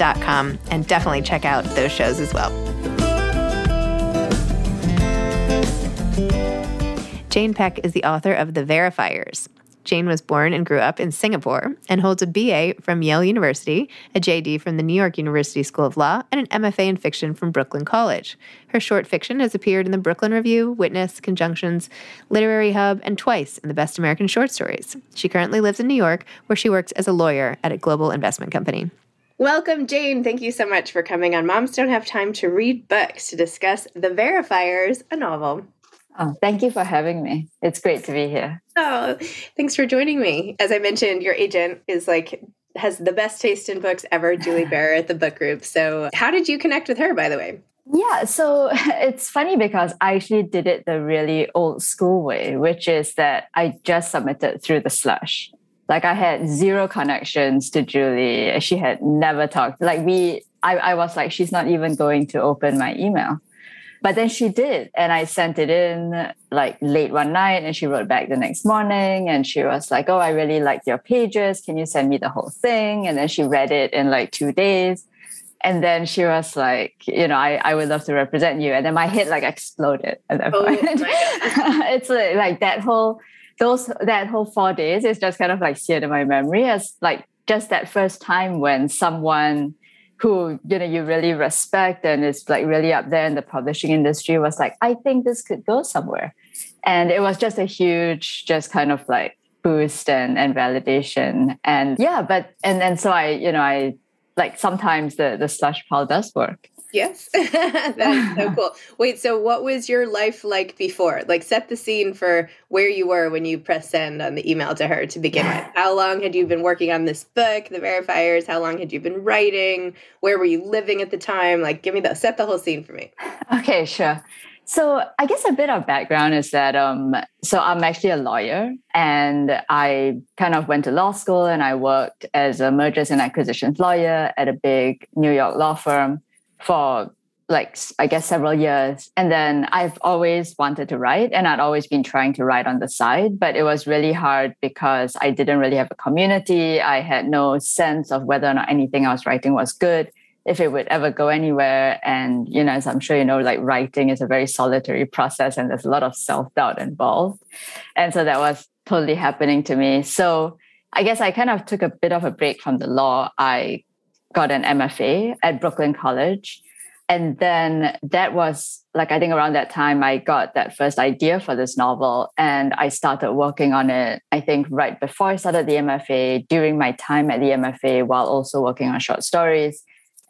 and definitely check out those shows as well. Jane Pek is the author of The Verifiers. Jane was born and grew up in Singapore and holds a BA from Yale University, a JD from the New York University School of Law, and an MFA in fiction from Brooklyn College. Her short fiction has appeared in the Brooklyn Review, Witness, Conjunctions, Literary Hub, and twice in the Best American Short Stories. She currently lives in New York, where she works as a lawyer at a global investment company. Welcome, Jane. Thank you so much for coming on Moms Don't Have Time to Read Books to discuss The Verifiers, a novel. Oh, thank you for having me. It's great to be here. Oh, thanks for joining me. As I mentioned, your agent is like has the best taste in books ever, Julie Barer at the book group. So, how did you connect with her, by the way? Yeah, so it's funny because I actually did it the really old school way, which is that I just submitted through the slush. Like I had zero connections to Julie. She had never talked. Like we, I, I was like, she's not even going to open my email. But then she did. And I sent it in like late one night and she wrote back the next morning and she was like, Oh, I really liked your pages. Can you send me the whole thing? And then she read it in like two days. And then she was like, you know, I, I would love to represent you. And then my head like exploded at that Oh, point. it's like, like that whole those that whole four days is just kind of like seared in my memory as like just that first time when someone who you know you really respect and is like really up there in the publishing industry was like i think this could go somewhere. And it was just a huge just kind of like boost and, and validation. And yeah but and then so i you know i like sometimes the the slush pile does work Yes, that is so cool. Wait, so what was your life like before? Like, set the scene for where you were when you pressed send on the email to her to begin with. How long had you been working on this book, The Verifiers? How long had you been writing? Where were you living at the time? Like, give me the set the whole scene for me. Okay, sure. So I guess a bit of background is that um, so I'm actually a lawyer and I kind of went to law school and I worked as a mergers and acquisitions lawyer at a big New York law firm for like I guess several years. And then I've always wanted to write and I'd always been trying to write on the side, but it was really hard because I didn't really have a community. I had no sense of whether or not anything I was writing was good if it would ever go anywhere. And, you know, as I'm sure you know, like writing is a very solitary process and there's a lot of self doubt involved. And so that was totally happening to me. So I guess I kind of took a bit of a break from the law. I got an MFA at Brooklyn College. And then that was like, I think around that time, I got that first idea for this novel. And I started working on it, I think, right before I started the MFA, during my time at the MFA, while also working on short stories.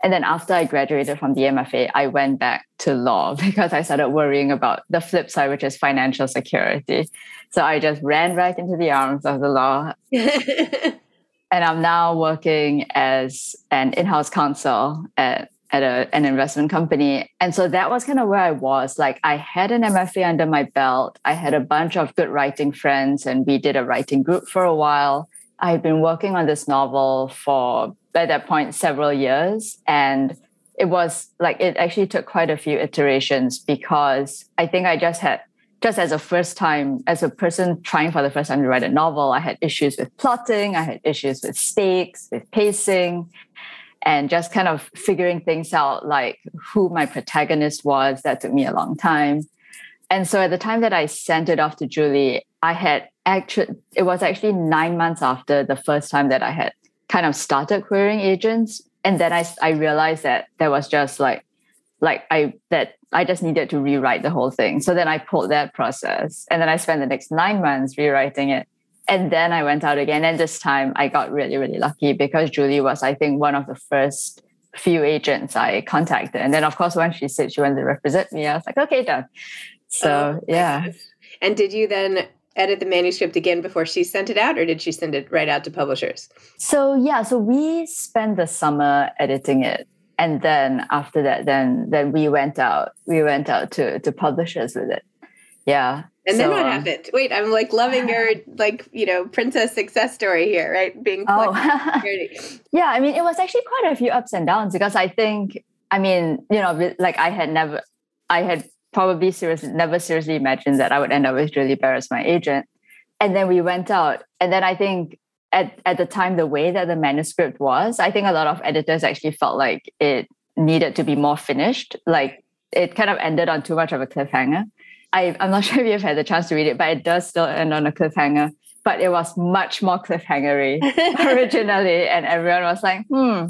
And then after I graduated from the MFA, I went back to law because I started worrying about the flip side, which is financial security. So I just ran right into the arms of the law. and I'm now working as an in house counsel at, at a, an investment company. And so that was kind of where I was. Like, I had an MFA under my belt, I had a bunch of good writing friends, and we did a writing group for a while. I've been working on this novel for at that point several years and it was like it actually took quite a few iterations because I think I just had just as a first time as a person trying for the first time to write a novel I had issues with plotting I had issues with stakes with pacing and just kind of figuring things out like who my protagonist was. That took me a long time. And so at the time that I sent it off to Julie I had actually it was actually 9 months after the first time that I had kind of started querying agents. And then I, I realized that there was just like like I that I just needed to rewrite the whole thing. So then I pulled that process and then I spent the next nine months rewriting it. And then I went out again. And this time I got really, really lucky because Julie was, I think, one of the first few agents I contacted. And then of course when she said she wanted to represent me, I was like, okay, done. So oh, yeah. And did you then edit the manuscript again before she sent it out or did she send it right out to publishers so yeah so we spent the summer editing it and then after that then then we went out we went out to to publishers with it yeah and then so, what um, happened wait i'm like loving your like you know princess success story here right being oh. yeah i mean it was actually quite a few ups and downs because i think i mean you know like i had never i had probably seriously never seriously imagined that I would end up with Julie Barer as my agent. And then we went out. And then I think at, at the time, the way that the manuscript was, I think a lot of editors actually felt like it needed to be more finished. Like it kind of ended on too much of a cliffhanger. I, I'm not sure if you've had the chance to read it, but it does still end on a cliffhanger. But it was much more cliffhangery originally. And everyone was like, hmm,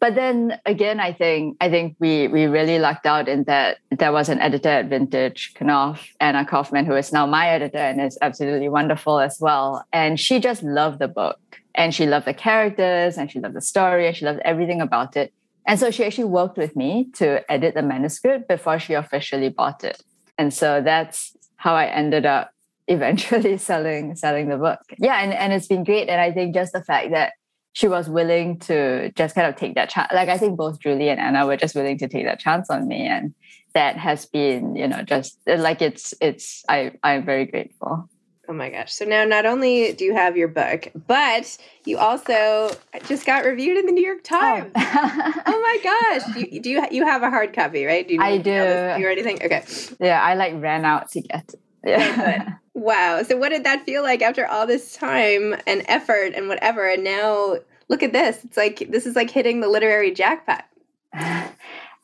but then again, I think I think we we really lucked out in that there was an editor at Vintage, Knopf, Anna Kaufman, who is now my editor and is absolutely wonderful as well. And she just loved the book and she loved the characters and she loved the story and she loved everything about it. And so she actually worked with me to edit the manuscript before she officially bought it. And so that's how I ended up eventually selling selling the book. Yeah, and, and it's been great. And I think just the fact that she was willing to just kind of take that chance. Like I think both Julie and Anna were just willing to take that chance on me, and that has been, you know, just like it's it's I I'm very grateful. Oh my gosh! So now not only do you have your book, but you also just got reviewed in the New York oh. Times. Oh, oh my gosh! You, do you you have a hard copy, right? Do you I do. Do or anything? Okay. Yeah, I like ran out to get. It. Yeah. wow. So what did that feel like after all this time and effort and whatever? And now look at this. It's like this is like hitting the literary jackpot.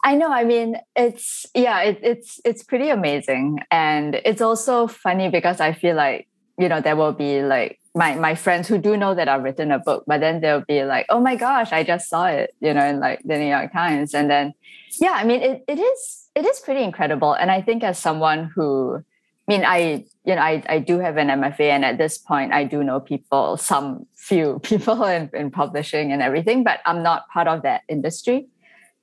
I know. I mean, it's yeah, it, it's it's pretty amazing, and it's also funny because I feel like you know there will be like my my friends who do know that I've written a book, but then they'll be like, "Oh my gosh, I just saw it," you know, in like the New York Times, and then yeah, I mean, it it is it is pretty incredible, and I think as someone who mean, I you know, I, I do have an MFA, and at this point, I do know people, some few people in, in publishing and everything, but I'm not part of that industry.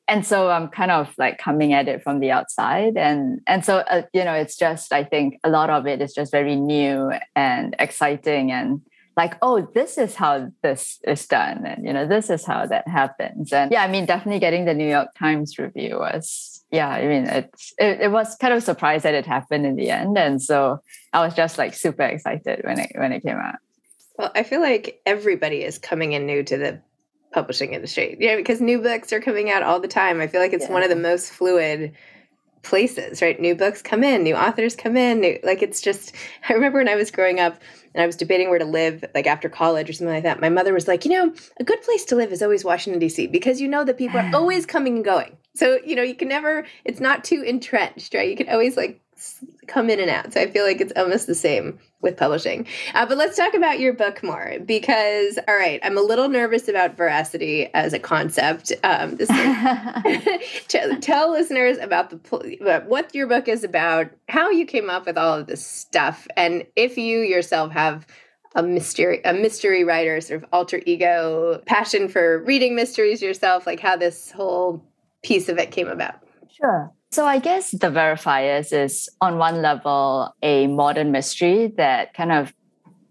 and so I'm kind of like coming at it from the outside, and and so uh, you know, it's just I think a lot of it is just very new and exciting, and like, oh, this is how this is done, and you know, this is how that happens, and yeah, I mean, definitely getting the New York Times review was yeah, I mean, it's it, it was kind of surprised that it happened in the end, and so I was just like super excited when it when it came out. Well, I feel like everybody is coming in new to the publishing industry. Yeah, because new books are coming out all the time. I feel like it's yeah. one of the most fluid places, right? New books come in, new authors come in. New, like it's just. I remember when I was growing up and I was debating where to live, like after college or something like that. My mother was like, you know, a good place to live is always Washington D.C. because you know that people are always coming and going. So you know you can never. It's not too entrenched, right? You can always like come in and out. So I feel like it's almost the same with publishing. Uh, but let's talk about your book more because, all right, I'm a little nervous about veracity as a concept. Um, this tell, tell listeners about the what your book is about, how you came up with all of this stuff, and if you yourself have a mystery a mystery writer sort of alter ego passion for reading mysteries yourself like how this whole piece of it came about sure so I guess the verifiers is on one level a modern mystery that kind of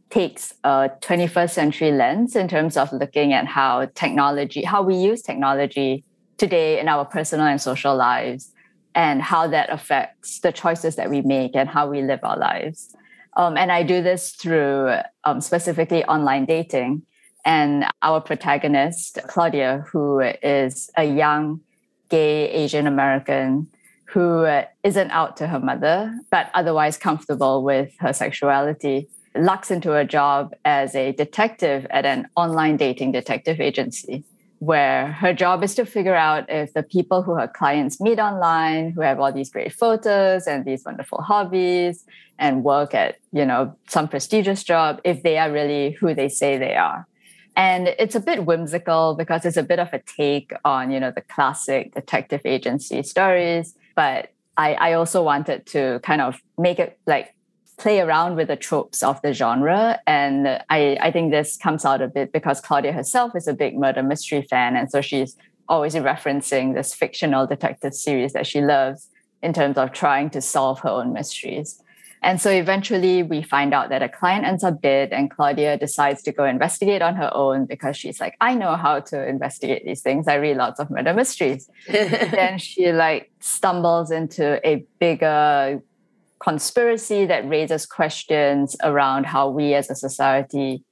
takes a 21st century lens in terms of looking at how technology, how we use technology today in our personal and social lives, and how that affects the choices that we make and how we live our lives. Um, and I do this through um, specifically online dating. And our protagonist, Claudia, who is a young gay Asian American who not out to her mother, but otherwise comfortable with her sexuality, lucks into a job as a detective at an online dating detective agency, where her job is to figure out if the people who her clients meet online, who have all these great photos and these wonderful hobbies and work at, you know, some prestigious job, if they are really who they say they are. And it's a bit whimsical because it's a bit of a take on, you know, the classic detective agency stories but I, I also wanted to kind of make it like play around with the tropes of the genre. And I, I think this comes out a bit because Claudia herself is a big murder mystery fan. And so she's always referencing this fictional detective series that she loves in terms of trying to solve her own mysteries. And so eventually we find out that a client ends up dead and Claudia decides to go investigate on her own because she's like, I know how to investigate these things. I read lots of murder mysteries. then she like stumbles into a bigger conspiracy that raises questions around how we as a society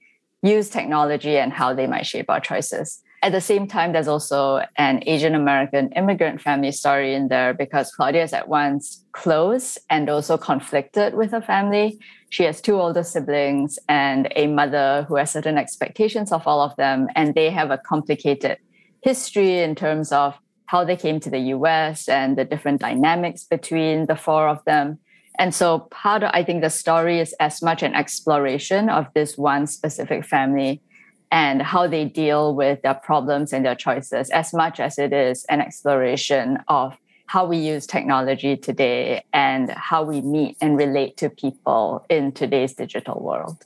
use technology and how they might shape our choices. At the same time, there's also an Asian American immigrant family story in there because Claudia is at once close and also conflicted with her family. She has two older siblings and a mother who has certain expectations of all of them, and they have a complicated history in terms of how they came to the US and the different dynamics between the four of them. And so part of I think the story is as much an exploration of this one specific family and how they deal with their problems and their choices as much as it is an exploration of how we use technology today and how we meet and relate to people in today's digital world.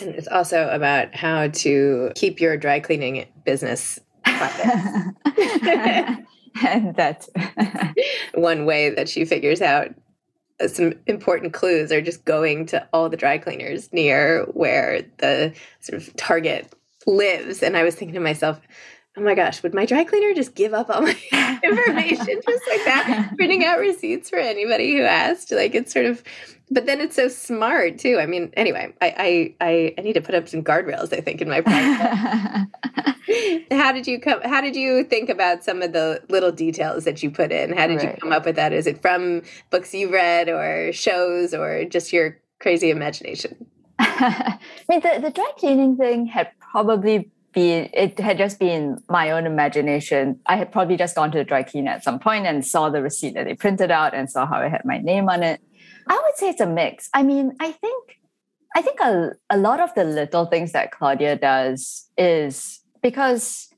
And it's also about how to keep your dry cleaning business private. and that's one way that she figures out some important clues are just going to all the dry cleaners near where the sort of target lives. And I was thinking to myself, oh my gosh, would my dry cleaner just give up all my information just like that? Printing out receipts for anybody who asked. Like it's sort of but then it's so smart too. I mean, anyway, I I I, need to put up some guardrails, I think, in my practice. how did you come how did you think about some of the little details that you put in? How did right. you come up with that? Is it from books you read or shows or just your crazy imagination? I mean, the, the dry cleaning thing had probably been, it had just been my own imagination. I had probably just gone to the dry cleaner at some point and saw the receipt that they printed out and saw how it had my name on it. I would say it's a mix. I mean, I think I think a, a lot of the little things that Claudia does is because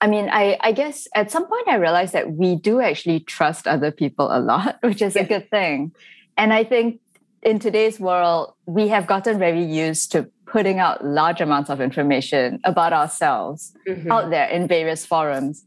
I mean, I, I guess at some point I realized that we do actually trust other people a lot, which is yeah. a good thing. And I think in today's world, we have gotten very used to putting out large amounts of information about ourselves mm-hmm. out there in various forums.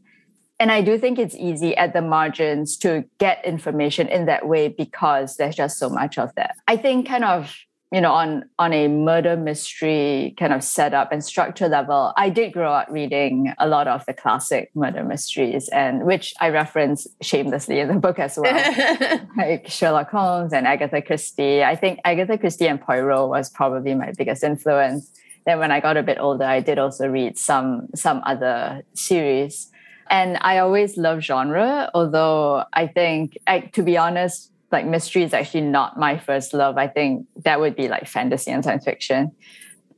and I do think it's easy at the margins to get information in that way because there's just so much of that. I think kind of you know on on a murder mystery kind of setup and structure level i did grow up reading a lot of the classic murder mysteries and which i reference shamelessly in the book as well like sherlock holmes and agatha christie. I think agatha christie and poirot was probably my biggest influence. Then when i got a bit older i did also read some some other series. And i always love genre although i think I, to be honest like mystery is actually not my first love. I think that would be like fantasy and science fiction.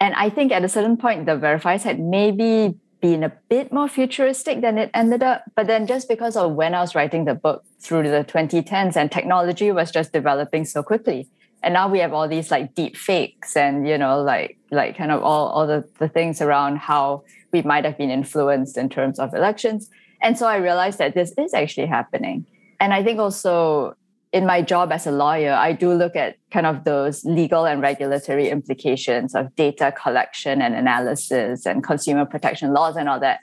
And I think at a certain point, the verifiers had maybe been a bit more futuristic than it ended up. But then just because of when I was writing the book through the 2010s and technology was just developing so quickly. And now we have all these like deep fakes and, you know, like like kind of all, all the, the things around how we might have been influenced in terms of elections. And so I realized that this is actually happening. And I think also in my job as a lawyer, I do look at kind of those legal and regulatory implications of data collection and analysis and consumer protection laws and all that.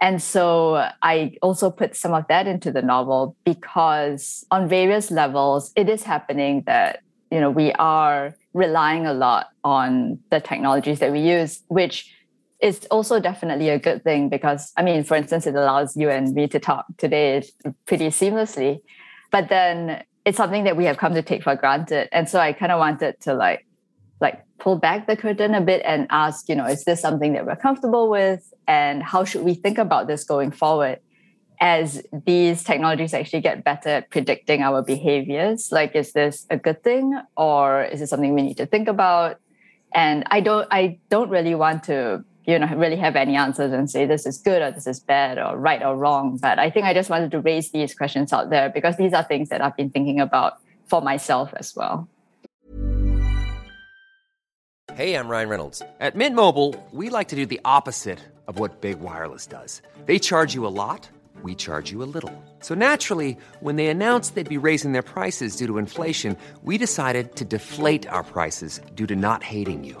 And so I also put some of that into the novel because on various levels, it is happening that, you know, we are relying a lot on the technologies that we use, which is also definitely a good thing because, I mean, for instance, it allows you and me to talk today pretty seamlessly. But then it's something that we have come to take for granted. And so I kind of wanted to like like pull back the curtain a bit and ask, you know, is this something that we're comfortable with? And how should we think about this going forward as these technologies actually get better at predicting our behaviors? Like, is this a good thing or is it something we need to think about? And I don't I don't really want to you know really have any answers and say this is good or this is bad or right or wrong. But i think i just wanted to raise these questions out there because these are things that i've been thinking about for myself as well. Hey i'm ryan reynolds. At mint mobile we like to do the opposite of what big wireless does. They charge you a lot we charge you a little. So naturally when they announced they'd be raising their prices due to inflation we decided to deflate our prices due to not hating you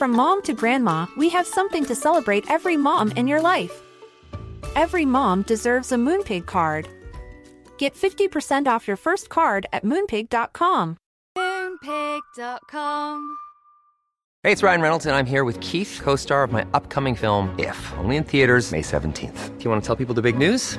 From mom to grandma, we have something to celebrate every mom in your life. Every mom deserves a Moonpig card. Get 50% off your first card at moonpig.com. Moonpig.com. Hey, it's Ryan Reynolds, and I'm here with Keith, co star of my upcoming film, If, only in theaters, May 17th. Do you want to tell people the big news?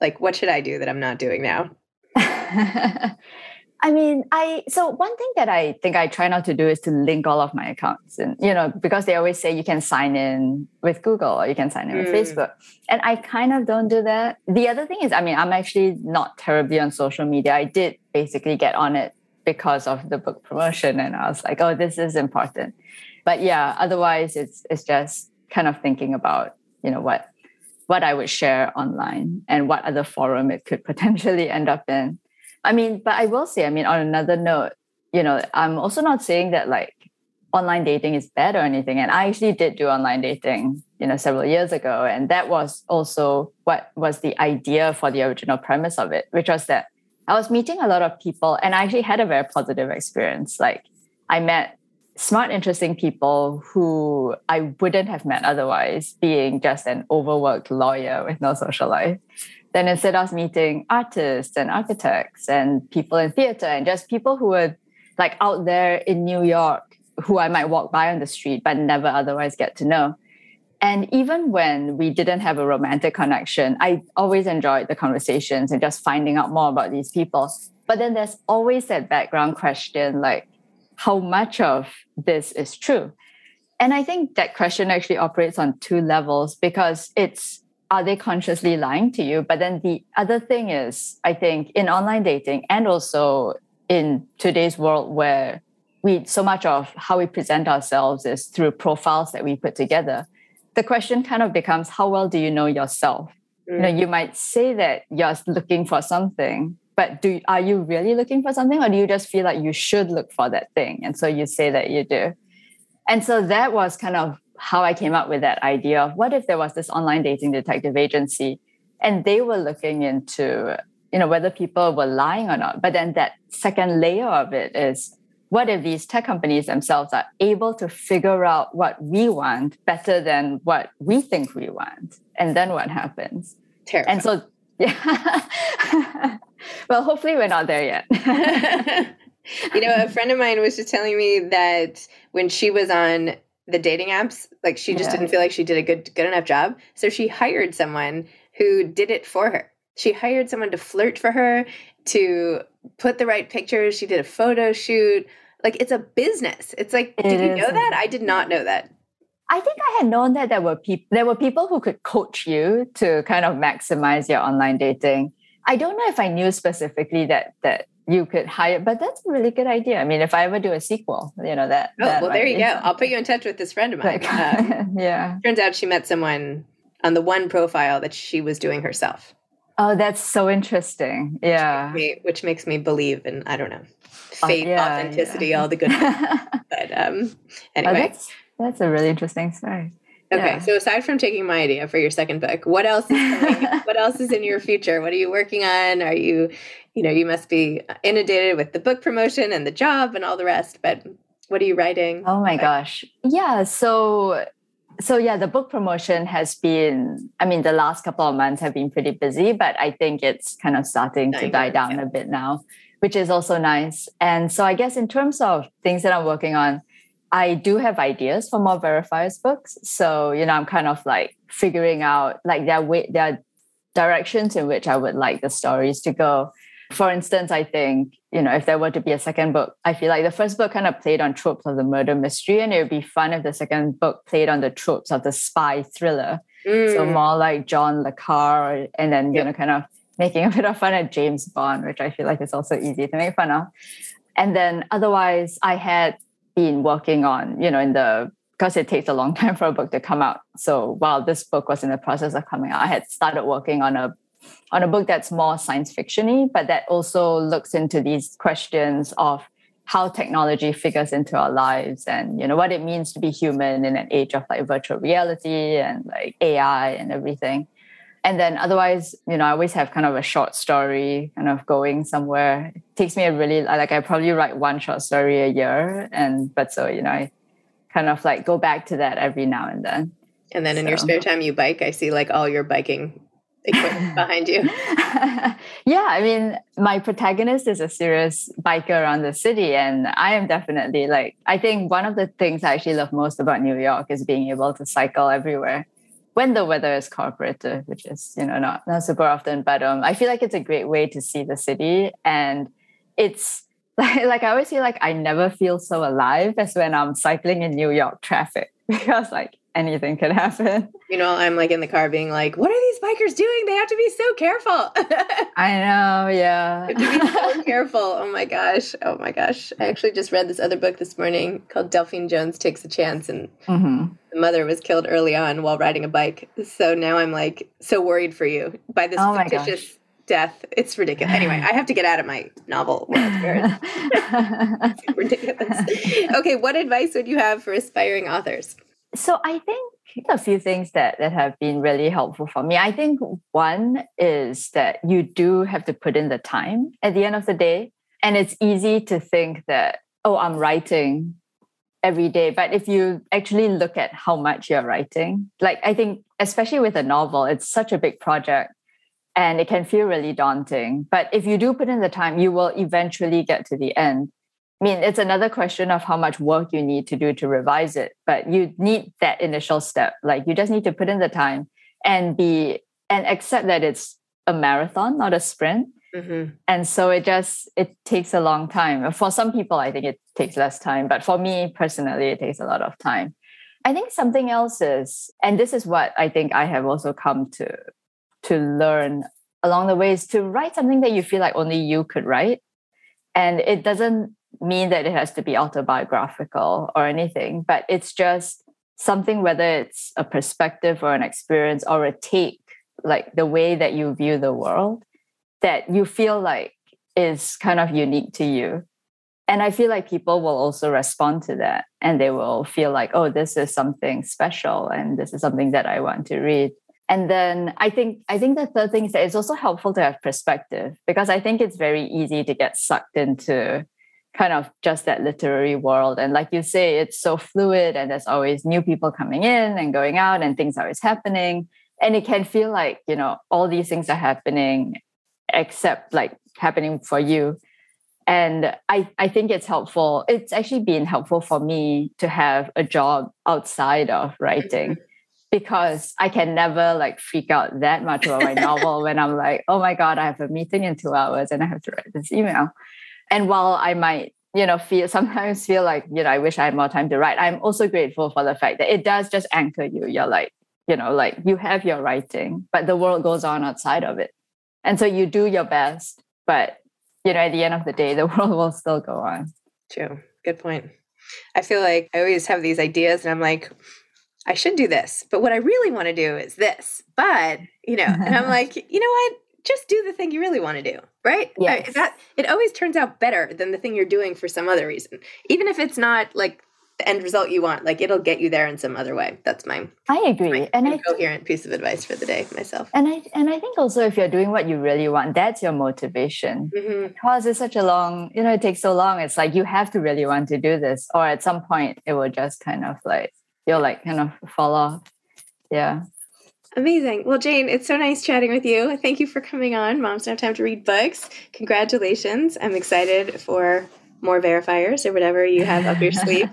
Like, what should I do that I'm not doing now? I mean, I so one thing that I think I try not to do is to link all of my accounts, and you know, because they always say you can sign in with Google or you can sign in mm. with Facebook, and I kind of don't do that. The other thing is, I mean, I'm actually not terribly on social media. I did basically get on it because of the book promotion, and I was like, oh, this is important. But yeah, otherwise, it's it's just kind of thinking about you know what what I would share online and what other forum it could potentially end up in. I mean, but I will say, I mean, on another note, you know, I'm also not saying that like online dating is bad or anything. And I actually did do online dating, you know, several years ago. And that was also what was the idea for the original premise of it, which was that I was meeting a lot of people and I actually had a very positive experience. Like I met smart, interesting people who I wouldn't have met otherwise, being just an overworked lawyer with no social life. Then instead, was meeting artists and architects and people in theater and just people who were like out there in New York who I might walk by on the street but never otherwise get to know. And even when we didn't have a romantic connection, I always enjoyed the conversations and just finding out more about these people. But then there's always that background question like, how much of this is true? And I think that question actually operates on two levels because it's are they consciously lying to you? But then the other thing is, I think in online dating and also in today's world where we so much of how we present ourselves is through profiles that we put together the question kind of becomes how well do you know yourself mm. you know mm. you might say that you're looking for something but do are you really looking for something or do you just feel like you should look for that thing and so you say that you do and so that was kind of how i came up with that idea of what if there was this online dating detective agency and they were looking into you know whether people were lying or not but then that second layer of it is what if these tech companies themselves are able to figure out what we want better than what we think we want? And then what happens? Terrifying. And so, yeah. well, hopefully we're not there yet. you know, a friend of mine was just telling me that when she was on the dating apps, like she just yeah. didn't feel like she did a good good enough job. So she hired someone who did it for her. She hired someone to flirt for her, to put the right pictures. She did a photo shoot. Like it's a business. It's like, it did you know that? I did not know that. I think I had known that there were people there were people who could coach you to kind of maximize your online dating. I don't know if I knew specifically that that you could hire, but that's a really good idea. I mean, if I ever do a sequel, you know that. Oh that well, there you go. I'll put you in touch with this friend of mine. Like, uh, yeah. Turns out she met someone on the one profile that she was doing herself. Oh, that's so interesting. Yeah. Which makes me, which makes me believe in, I don't know, uh, faith, yeah, authenticity, yeah. all the good But um, oh, anyway. Oh, that's, that's a really interesting story. Okay, yeah. so aside from taking my idea for your second book, what else is coming, what else is in your future? What are you working on? Are you, you know, you must be inundated with the book promotion and the job and all the rest, but what are you writing? Oh my gosh. Yeah, so so yeah the book promotion has been i mean the last couple of months have been pretty busy but i think it's kind of starting to die down yeah. a bit now which is also nice and so i guess in terms of things that i'm working on i do have ideas for more verifiers books so you know i'm kind of like figuring out like there are way there are directions in which i would like the stories to go for instance, I think, you know, if there were to be a second book, I feel like the first book kind of played on tropes of the murder mystery, and it would be fun if the second book played on the tropes of the spy thriller. Mm. So more like John Le Carre, and then, you yep. know, kind of making a bit of fun at James Bond, which I feel like is also easy to make fun of. And then otherwise, I had been working on, you know, in the because it takes a long time for a book to come out. So while this book was in the process of coming out, I had started working on a on a book that's more science fictiony, but that also looks into these questions of how technology figures into our lives and you know what it means to be human in an age of like virtual reality and like AI and everything. And then otherwise, you know, I always have kind of a short story kind of going somewhere. It takes me a really like I probably write one short story a year. And but so, you know, I kind of like go back to that every now and then. And then in your spare time you bike. I see like all your biking equipment behind you. yeah, I mean, my protagonist is a serious biker around the city, and I am definitely like, I think one of the things I actually love most about New York is being able to cycle everywhere when the weather is cooperative, which is, you know, not, not super often, but um, I feel like it's a great way to see the city. And it's like, like I always feel like I never feel so alive as when I'm cycling in New York traffic because like anything could happen. You know, I'm like in the car being like, what are these bikers doing? They have to be so careful. I know, yeah. to be so careful. Oh my gosh. Oh my gosh. I actually just read this other book this morning called Delphine Jones Takes a Chance and mm-hmm. the mother was killed early on while riding a bike. So now I'm like so worried for you by this oh fictitious death. It's ridiculous. Anyway, I have to get out of my novel world ridiculous. Okay, what advice would you have for aspiring authors? So I think a few things that, that have been really helpful for me. I think one is that you do have to put in the time at the end of the day. And it's easy to think that, oh, I'm writing every day. But if you actually look at how much you're writing, like I think, especially with a novel, it's such a big project and it can feel really daunting. But if you do put in the time, you will eventually get to the end. I mean, it's another question of how much work you need to do to revise it, but you need that initial step. Like you just need to put in the time and be and accept that it's a marathon, not a sprint. Mm-hmm. And so it just it takes a long time. For some people, I think it takes less time, but for me personally, it takes a lot of time. I think something else is, and this is what I think I have also come to to learn along the way is to write something that you feel like only you could write. And it doesn't mean that it has to be autobiographical or anything, but it's just something, whether it's a perspective or an experience or a take, like the way that you view the world, that you feel like is kind of unique to you. And I feel like people will also respond to that and they will feel like, oh, this is something special and this is something that I want to read. And then I think I think the third thing is that it's also helpful to have perspective because I think it's very easy to get sucked into kind of just that literary world. And like you say, it's so fluid and there's always new people coming in and going out and things are always happening. And it can feel like, you know, all these things are happening except like happening for you. And I, I think it's helpful. It's actually been helpful for me to have a job outside of writing because I can never like freak out that much about my novel when I'm like, oh my God, I have a meeting in two hours and I have to write this email. And while I might, you know, feel sometimes feel like, you know, I wish I had more time to write, I'm also grateful for the fact that it does just anchor you. You're like, you know, like you have your writing, but the world goes on outside of it. And so you do your best, but you know, at the end of the day, the world will still go on. True. Good point. I feel like I always have these ideas and I'm like, I should do this, but what I really want to do is this. But, you know, and I'm like, you know what? just do the thing you really want to do, right? Yes. that it always turns out better than the thing you're doing for some other reason. Even if it's not like the end result you want, like it'll get you there in some other way. That's my I agree. My and I coherent piece of advice for the day myself. And I and I think also if you're doing what you really want, that's your motivation. Mm-hmm. Because it's such a long, you know, it takes so long. It's like you have to really want to do this. Or at some point it will just kind of like you'll like kind of fall off. Yeah. Amazing. Well, Jane, it's so nice chatting with you. Thank you for coming on. Moms don't have time to read books. Congratulations. I'm excited for more verifiers or whatever you have up your sleeve.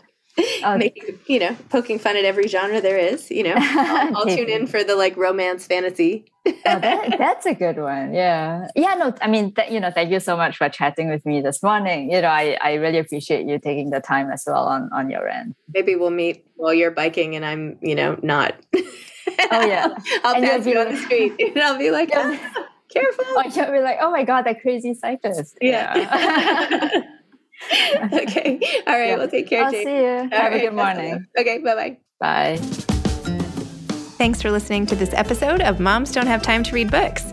Um, Making, you know, poking fun at every genre there is, you know. I'll, I'll tune in for the like romance fantasy. oh, that, that's a good one. Yeah. Yeah, no, I mean, th- you know, thank you so much for chatting with me this morning. You know, I, I really appreciate you taking the time as well on, on your end. Maybe we'll meet while you're biking and I'm, you know, not. Oh yeah, I'll and pass you on the street, and I'll be like, oh, "Careful!" Or you'll be like, "Oh my god, that crazy cyclist!" Yeah. okay. All right. Yeah. Well, take care. I'll Jake. see you. All Have right. a good morning. Okay. Bye-bye. Bye. Thanks for listening to this episode of Moms Don't Have Time to Read Books.